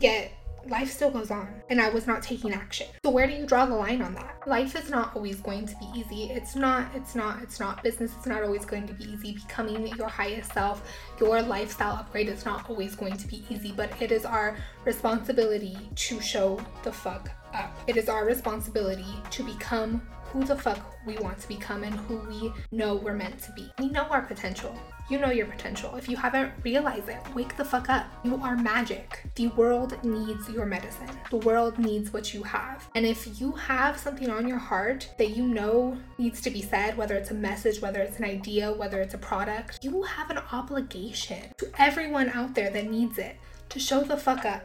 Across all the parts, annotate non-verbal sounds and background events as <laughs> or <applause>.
Yet life still goes on and I was not taking action. So where do you draw the line on that? Life is not always going to be easy. It's not, it's not, it's not business. It's not always going to be easy. Becoming your highest self, your lifestyle upgrade is not always going to be easy, but it is our responsibility to show the fuck up. It is our responsibility to become who the fuck we want to become and who we know we're meant to be. We know our potential. You know your potential. If you haven't realized it, wake the fuck up. You are magic. The world needs your medicine. The world needs what you have. And if you have something on your heart that you know needs to be said, whether it's a message, whether it's an idea, whether it's a product, you have an obligation to everyone out there that needs it to show the fuck up.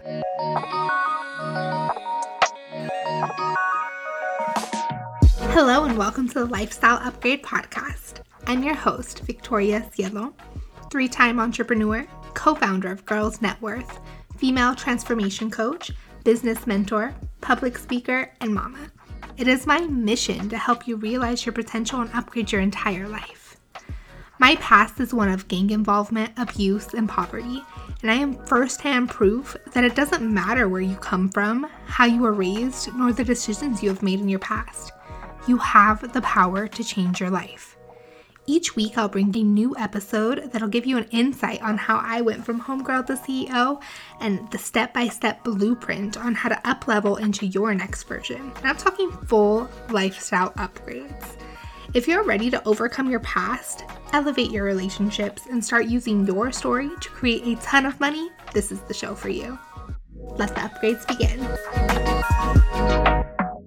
Hello, and welcome to the Lifestyle Upgrade Podcast. I'm your host, Victoria Cielo, three time entrepreneur, co founder of Girls Net Worth, female transformation coach, business mentor, public speaker, and mama. It is my mission to help you realize your potential and upgrade your entire life. My past is one of gang involvement, abuse, and poverty, and I am firsthand proof that it doesn't matter where you come from, how you were raised, nor the decisions you have made in your past you have the power to change your life. Each week, I'll bring a new episode that'll give you an insight on how I went from homegirl to CEO and the step by step blueprint on how to uplevel into your next version. And I'm talking full lifestyle upgrades. If you're ready to overcome your past, elevate your relationships, and start using your story to create a ton of money, this is the show for you. Let the upgrades begin.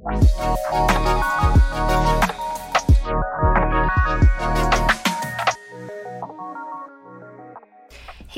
Hey,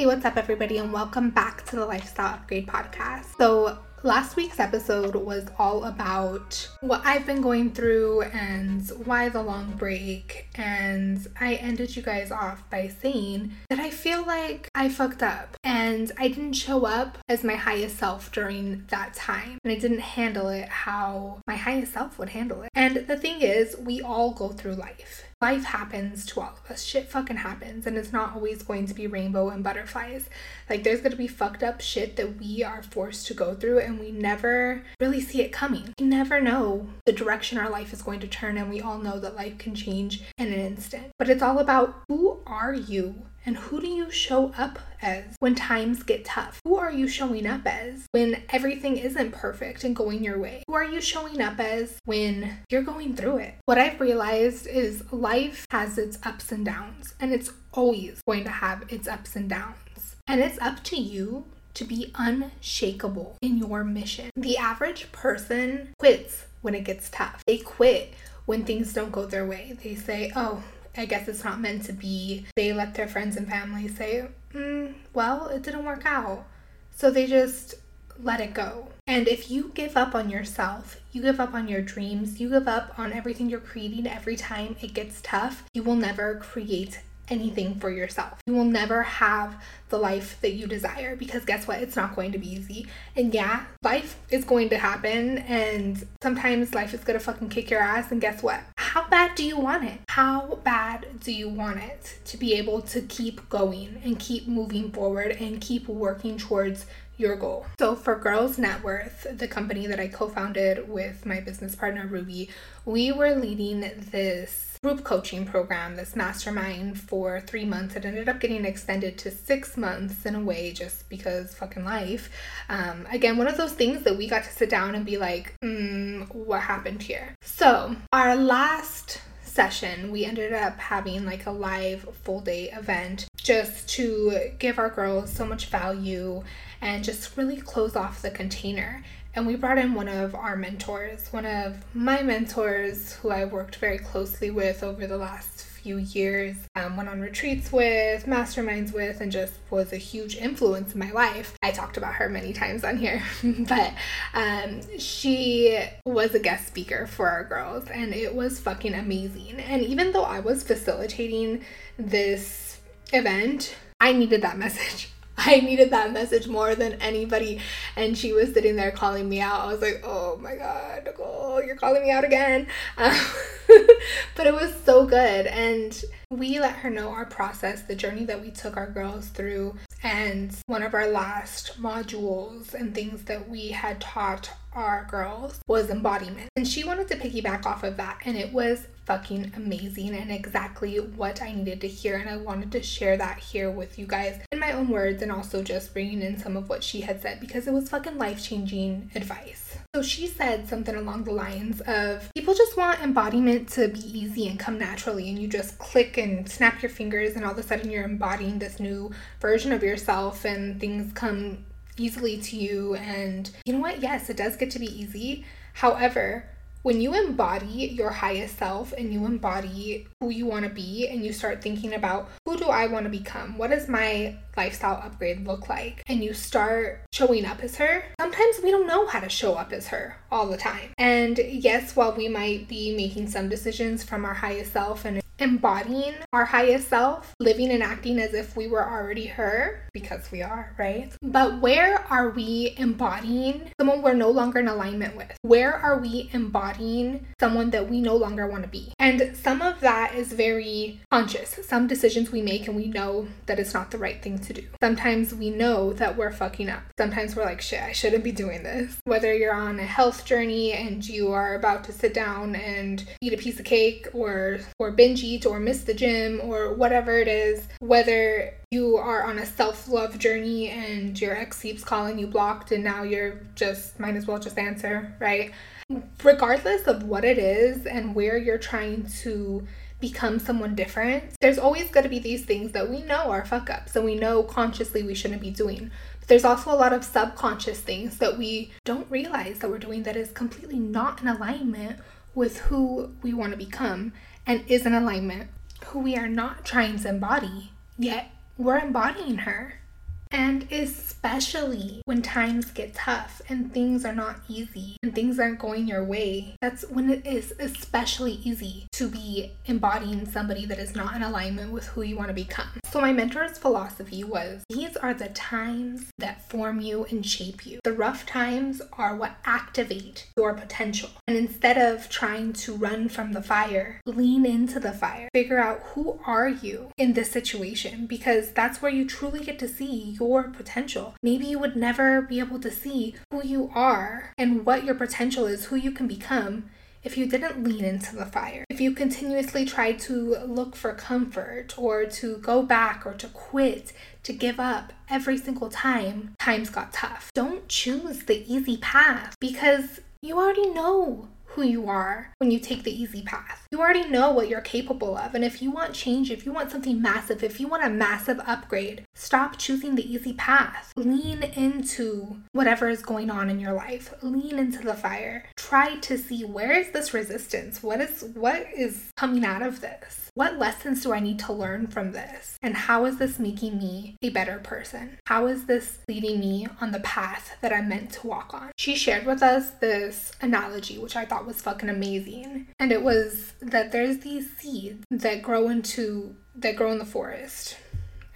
what's up, everybody, and welcome back to the Lifestyle Upgrade Podcast. So, last week's episode was all about what I've been going through and why the long break. And I ended you guys off by saying that I feel like I fucked up and I didn't show up as my highest self during that time. And I didn't handle it how my highest self would handle it. And the thing is, we all go through life life happens to all of us. Shit fucking happens. And it's not always going to be rainbow and butterflies. Like, there's gonna be fucked up shit that we are forced to go through, and we never really see it coming. We never know the direction our life is going to turn, and we all know that life can change in an instant. But it's all about who are you and who do you show up as when times get tough? Who are you showing up as when everything isn't perfect and going your way? Who are you showing up as when you're going through it? What I've realized is life has its ups and downs, and it's always going to have its ups and downs. And it's up to you to be unshakable in your mission. The average person quits when it gets tough. They quit when things don't go their way. They say, oh, I guess it's not meant to be. They let their friends and family say, mm, well, it didn't work out. So they just let it go. And if you give up on yourself, you give up on your dreams, you give up on everything you're creating every time it gets tough, you will never create anything for yourself. You will never have the life that you desire because guess what? It's not going to be easy. And yeah, life is going to happen and sometimes life is going to fucking kick your ass and guess what? How bad do you want it? How bad do you want it to be able to keep going and keep moving forward and keep working towards your goal. So, for Girls Net Worth, the company that I co founded with my business partner Ruby, we were leading this group coaching program, this mastermind for three months. It ended up getting extended to six months in a way just because fucking life. Um, again, one of those things that we got to sit down and be like, mm, what happened here? So, our last session, we ended up having like a live full day event just to give our girls so much value and just really close off the container. And we brought in one of our mentors, one of my mentors who I worked very closely with over the last few years, um, went on retreats with, masterminds with, and just was a huge influence in my life. I talked about her many times on here, <laughs> but um, she was a guest speaker for our girls, and it was fucking amazing. And even though I was facilitating this event, I needed that <laughs> message. <laughs> I needed that message more than anybody. And she was sitting there calling me out. I was like, oh my God, Nicole, you're calling me out again. Um, <laughs> but it was so good. And we let her know our process, the journey that we took our girls through. And one of our last modules and things that we had taught our girls was embodiment. And she wanted to piggyback off of that. And it was fucking amazing and exactly what I needed to hear. And I wanted to share that here with you guys in my own words and also just bringing in some of what she had said because it was fucking life changing advice. So she said something along the lines of people just want embodiment to be easy and come naturally, and you just click and snap your fingers, and all of a sudden you're embodying this new version of yourself, and things come easily to you. And you know what? Yes, it does get to be easy. However, when you embody your highest self and you embody who you want to be and you start thinking about who do I want to become? What does my lifestyle upgrade look like? And you start showing up as her. Sometimes we don't know how to show up as her all the time. And yes, while we might be making some decisions from our highest self and embodying our highest self, living and acting as if we were already her, because we are, right? But where are we embodying someone we're no longer in alignment with? Where are we embodying someone that we no longer want to be? And some of that is very conscious. Some decisions we make and we know that it's not the right thing to do. Sometimes we know that we're fucking up. Sometimes we're like, shit, I shouldn't be doing this. Whether you're on a health journey and you are about to sit down and eat a piece of cake or or binge eat or miss the gym or whatever it is, whether you are on a self love journey and your ex keeps calling you blocked and now you're just might as well just answer, right? Regardless of what it is and where you're trying to become someone different, there's always going to be these things that we know are fuck ups and we know consciously we shouldn't be doing. But there's also a lot of subconscious things that we don't realize that we're doing that is completely not in alignment with who we want to become and is in alignment who we are not trying to embody, yet we're embodying her. And especially when times get tough and things are not easy and things aren't going your way, that's when it is especially easy to be embodying somebody that is not in alignment with who you want to become. So, my mentor's philosophy was these are the times that form you and shape you. The rough times are what activate your potential. And instead of trying to run from the fire, lean into the fire. Figure out who are you in this situation because that's where you truly get to see your potential. Maybe you would never be able to see who you are and what your potential is, who you can become if you didn't lean into the fire, if you continuously tried to look for comfort or to go back or to quit, to give up every single time times got tough, don't choose the easy path because you already know who you are when you take the easy path. You already know what you're capable of. And if you want change, if you want something massive, if you want a massive upgrade, stop choosing the easy path. Lean into whatever is going on in your life. Lean into the fire. Try to see where is this resistance? What is what is coming out of this? What lessons do I need to learn from this? And how is this making me a better person? How is this leading me on the path that I'm meant to walk on? She shared with us this analogy, which I thought was fucking amazing. And it was that there's these seeds that grow into, that grow in the forest.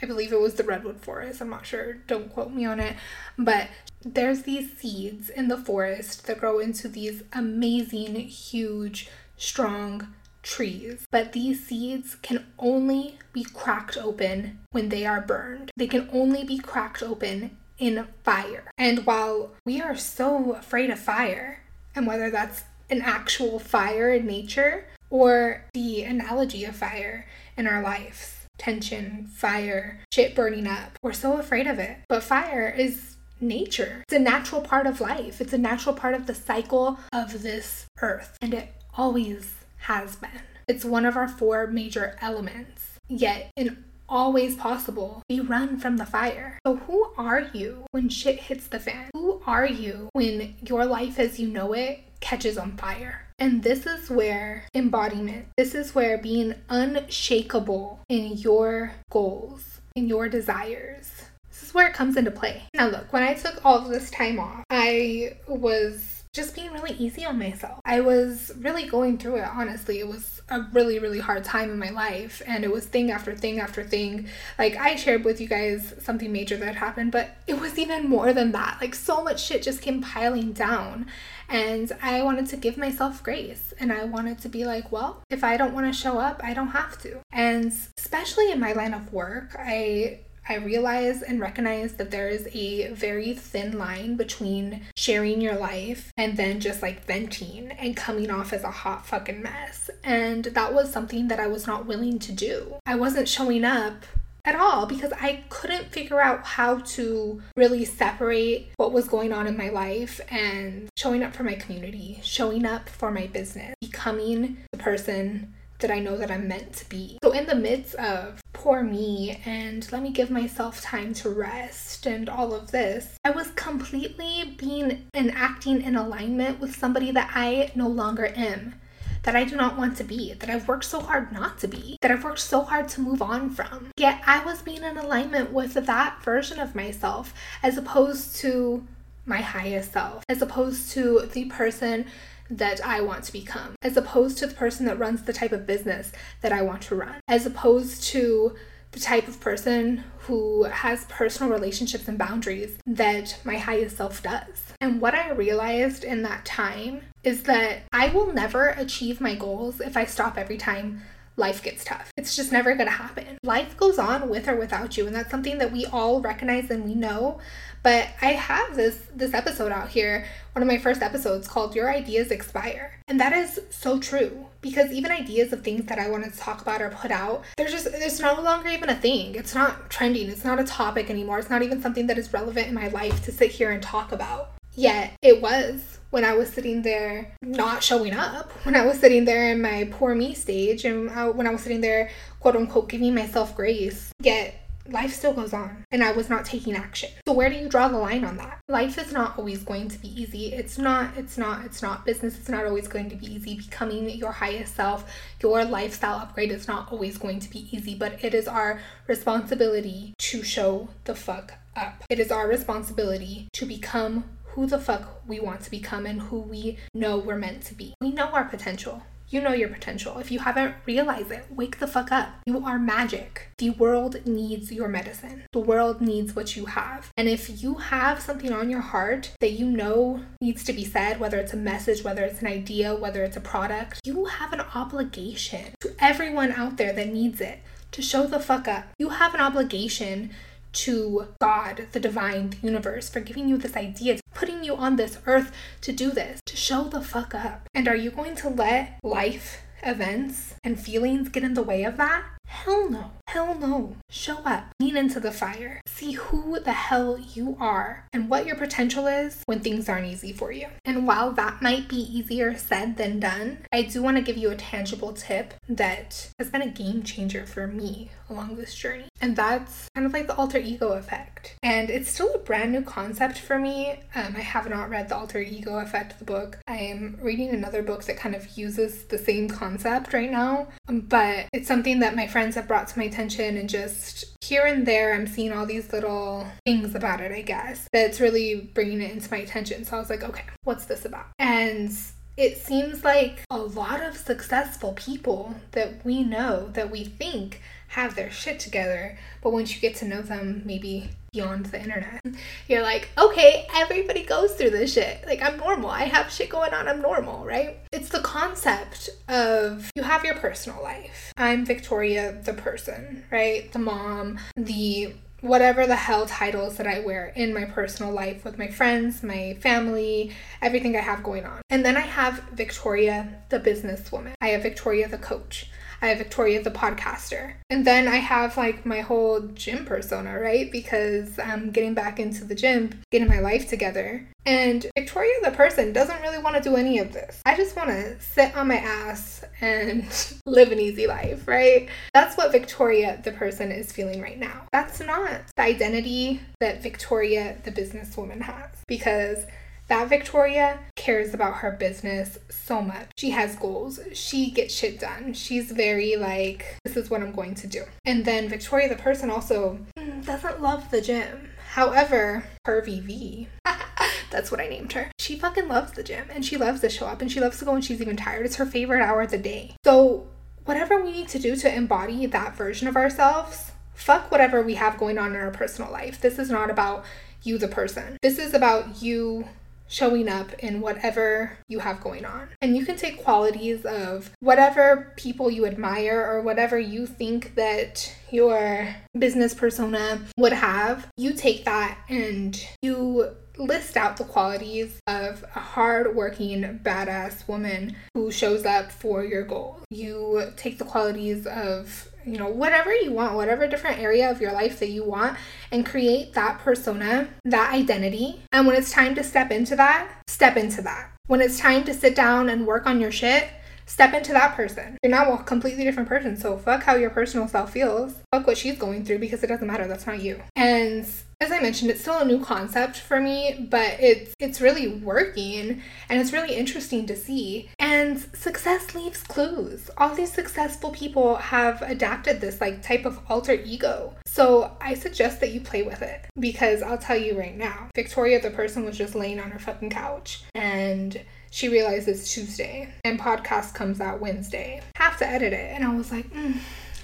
I believe it was the redwood forest. I'm not sure. Don't quote me on it. But there's these seeds in the forest that grow into these amazing, huge, strong trees, but these seeds can only be cracked open when they are burned. They can only be cracked open in fire. And while we are so afraid of fire, and whether that's an actual fire in nature or the analogy of fire in our lives, tension, fire, shit burning up, we're so afraid of it. But fire is nature. It's a natural part of life. It's a natural part of the cycle of this earth. And it always has been. It's one of our four major elements. Yet, in all ways possible, we run from the fire. So, who are you when shit hits the fan? Who are you when your life as you know it catches on fire? And this is where embodiment, this is where being unshakable in your goals, in your desires, this is where it comes into play. Now, look, when I took all of this time off, I was just being really easy on myself. I was really going through it, honestly. It was a really, really hard time in my life, and it was thing after thing after thing. Like, I shared with you guys something major that happened, but it was even more than that. Like, so much shit just came piling down, and I wanted to give myself grace, and I wanted to be like, well, if I don't want to show up, I don't have to. And especially in my line of work, I I realize and recognize that there is a very thin line between sharing your life and then just like venting and coming off as a hot fucking mess. And that was something that I was not willing to do. I wasn't showing up at all because I couldn't figure out how to really separate what was going on in my life and showing up for my community, showing up for my business, becoming the person that I know that I'm meant to be. So, in the midst of poor me and let me give myself time to rest and all of this, I was completely being and acting in alignment with somebody that I no longer am that I do not want to be, that I've worked so hard not to be, that I've worked so hard to move on from. Yet I was being in alignment with that version of myself as opposed to my highest self, as opposed to the person that I want to become, as opposed to the person that runs the type of business that I want to run, as opposed to the type of person who has personal relationships and boundaries that my highest self does. And what I realized in that time is that I will never achieve my goals if I stop every time life gets tough. It's just never going to happen. Life goes on with or without you, and that's something that we all recognize and we know. But I have this this episode out here, one of my first episodes called Your Ideas Expire. And that is so true because even ideas of things that I want to talk about or put out, there's just it's no longer even a thing. It's not trending. It's not a topic anymore. It's not even something that is relevant in my life to sit here and talk about. Yet it was when I was sitting there not showing up, when I was sitting there in my poor me stage, and I, when I was sitting there, quote unquote, giving myself grace. Yet life still goes on and I was not taking action. So where do you draw the line on that? Life is not always going to be easy. It's not, it's not, it's not business. It's not always going to be easy. Becoming your highest self, your lifestyle upgrade is not always going to be easy, but it is our responsibility to show the fuck up. It is our responsibility to become who the fuck we want to become and who we know we're meant to be. We know our potential. You know your potential. If you haven't realized it, wake the fuck up. You are magic. The world needs your medicine. The world needs what you have. And if you have something on your heart that you know needs to be said, whether it's a message, whether it's an idea, whether it's a product, you have an obligation to everyone out there that needs it to show the fuck up. You have an obligation to God, the divine, the universe, for giving you this idea, putting you on this earth to do this, to show the fuck up. And are you going to let life, events, and feelings get in the way of that? Hell no. Hell no. Show up. Lean into the fire. See who the hell you are and what your potential is when things aren't easy for you. And while that might be easier said than done, I do want to give you a tangible tip that has been a game changer for me along this journey. And that's kind of like the alter ego effect. And it's still a brand new concept for me. Um, I have not read the alter ego effect, the book. I am reading another book that kind of uses the same concept right now, but it's something that my friends have brought to my attention and just here and there I'm seeing all these little things about it, I guess, that's really bringing it into my attention. So I was like, okay, what's this about? And it seems like a lot of successful people that we know that we think have their shit together, but once you get to know them, maybe beyond the internet, <laughs> you're like, okay, everybody goes through this shit. Like, I'm normal. I have shit going on. I'm normal, right? It's the concept of you have your personal life. I'm Victoria, the person, right? The mom, the whatever the hell titles that I wear in my personal life with my friends, my family, everything I have going on. And then I have Victoria, the businesswoman. I have Victoria, the coach. I have Victoria the podcaster. And then I have like my whole gym persona, right? Because I'm getting back into the gym, getting my life together. And Victoria the person doesn't really want to do any of this. I just want to sit on my ass and <laughs> live an easy life, right? That's what Victoria the person is feeling right now. That's not the identity that Victoria the businesswoman has because that Victoria cares about her business so much. She has goals. She gets shit done. She's very like, this is what I'm going to do. And then Victoria, the person, also doesn't love the gym. However, her VV, <laughs> that's what I named her. She fucking loves the gym and she loves to show up and she loves to go when she's even tired. It's her favorite hour of the day. So, whatever we need to do to embody that version of ourselves, fuck whatever we have going on in our personal life. This is not about you, the person. This is about you showing up in whatever you have going on. And you can take qualities of whatever people you admire or whatever you think that your business persona would have. You take that and you list out the qualities of a hard-working, badass woman who shows up for your goals. You take the qualities of you know, whatever you want, whatever different area of your life that you want, and create that persona, that identity. And when it's time to step into that, step into that. When it's time to sit down and work on your shit, step into that person. You're now a completely different person. So fuck how your personal self feels. Fuck what she's going through because it doesn't matter. That's not you. And as I mentioned, it's still a new concept for me, but it's it's really working and it's really interesting to see. And success leaves clues. All these successful people have adapted this like type of alter ego. So I suggest that you play with it because I'll tell you right now, Victoria the person was just laying on her fucking couch and she realized it's Tuesday and podcast comes out Wednesday. Have to edit it. And I was like, mm,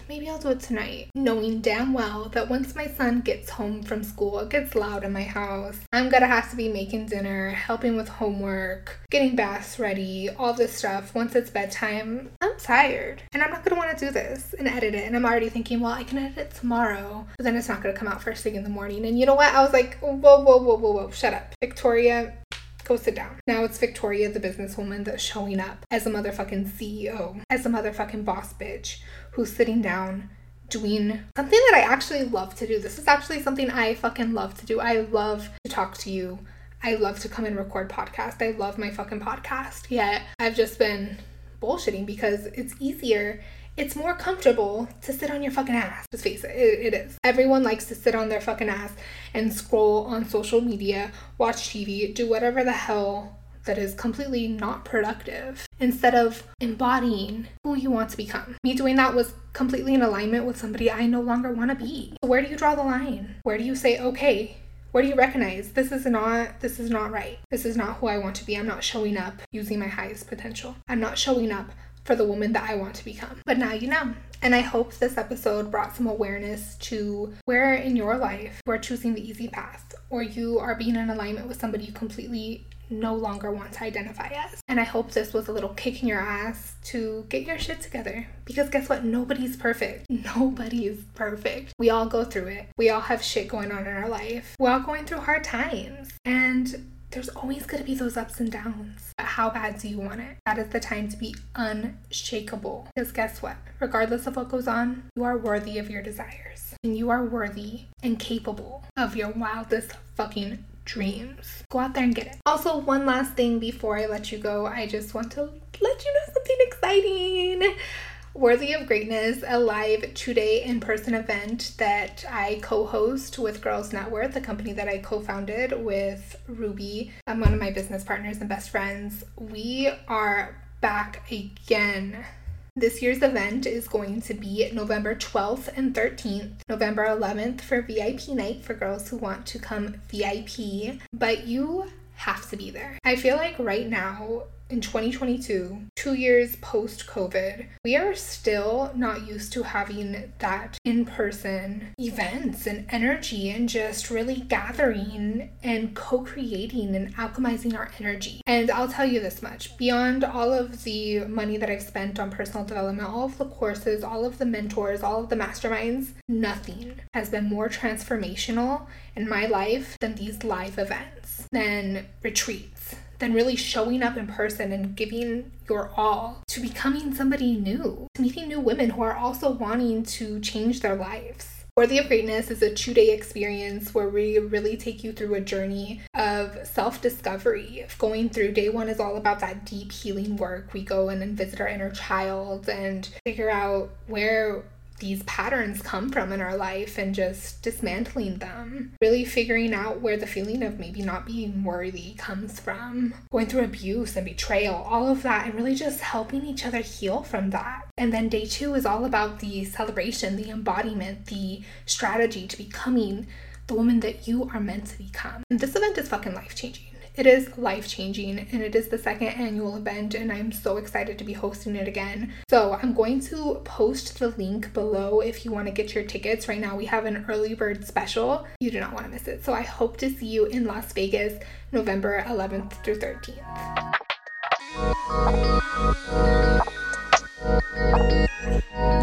maybe I'll do it tonight, knowing damn well that once my son gets home from school, it gets loud in my house. I'm gonna have to be making dinner, helping with homework, getting baths ready, all this stuff. Once it's bedtime, I'm tired and I'm not gonna wanna do this and edit it. And I'm already thinking, well, I can edit it tomorrow, but then it's not gonna come out first thing in the morning. And you know what? I was like, whoa, whoa, whoa, whoa, whoa, shut up. Victoria, Go sit down. Now it's Victoria, the businesswoman, that's showing up as a motherfucking CEO, as a motherfucking boss bitch who's sitting down doing something that I actually love to do. This is actually something I fucking love to do. I love to talk to you. I love to come and record podcast. I love my fucking podcast. Yet I've just been bullshitting because it's easier it's more comfortable to sit on your fucking ass. Just face it, it, it is. Everyone likes to sit on their fucking ass and scroll on social media, watch TV, do whatever the hell that is completely not productive instead of embodying who you want to become. Me doing that was completely in alignment with somebody I no longer want to be. So where do you draw the line? Where do you say, okay, where do you recognize? This is not this is not right. This is not who i want to be. I'm not showing up using my highest potential. I'm not showing up for the woman that I want to become. But now you know. And I hope this episode brought some awareness to where in your life you are choosing the easy path or you are being in alignment with somebody you completely no longer want to identify as. And I hope this was a little kick in your ass to get your shit together. Because guess what? Nobody's perfect. <laughs> Nobody's perfect. We all go through it. We all have shit going on in our life. We're all going through hard times. And there's always going to be those ups and downs. But how bad do you want it? That is the time to be unshakable. Because guess what? Regardless of what goes on, you are worthy of your desires. And you are worthy and capable of your wildest fucking dreams. Go out there and get it. Also, one last thing before I let you go, I just want to let you know something exciting. Worthy of Greatness, a live two day in person event that I co host with Girls Net Worth, the company that I co founded with Ruby. I'm one of my business partners and best friends. We are back again. This year's event is going to be November 12th and 13th, November 11th for VIP night for girls who want to come VIP, but you have to be there. I feel like right now in 2022, two years post COVID, we are still not used to having that in person events and energy and just really gathering and co creating and alchemizing our energy. And I'll tell you this much beyond all of the money that I've spent on personal development, all of the courses, all of the mentors, all of the masterminds, nothing has been more transformational in my life than these live events, than retreats than really showing up in person and giving your all to becoming somebody new, to meeting new women who are also wanting to change their lives. Worthy of Greatness is a two day experience where we really take you through a journey of self discovery. Going through day one is all about that deep healing work. We go in and visit our inner child and figure out where these patterns come from in our life and just dismantling them. Really figuring out where the feeling of maybe not being worthy comes from. Going through abuse and betrayal, all of that, and really just helping each other heal from that. And then day two is all about the celebration, the embodiment, the strategy to becoming the woman that you are meant to become. And this event is fucking life changing. It is life changing and it is the second annual event, and I'm so excited to be hosting it again. So, I'm going to post the link below if you want to get your tickets. Right now, we have an early bird special. You do not want to miss it. So, I hope to see you in Las Vegas November 11th through 13th.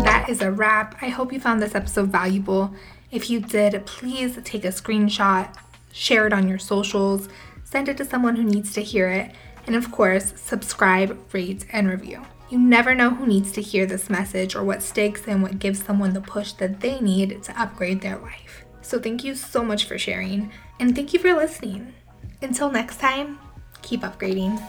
That is a wrap. I hope you found this episode valuable. If you did, please take a screenshot, share it on your socials, send it to someone who needs to hear it, and of course, subscribe, rate, and review. You never know who needs to hear this message or what sticks and what gives someone the push that they need to upgrade their life. So, thank you so much for sharing, and thank you for listening. Until next time, keep upgrading.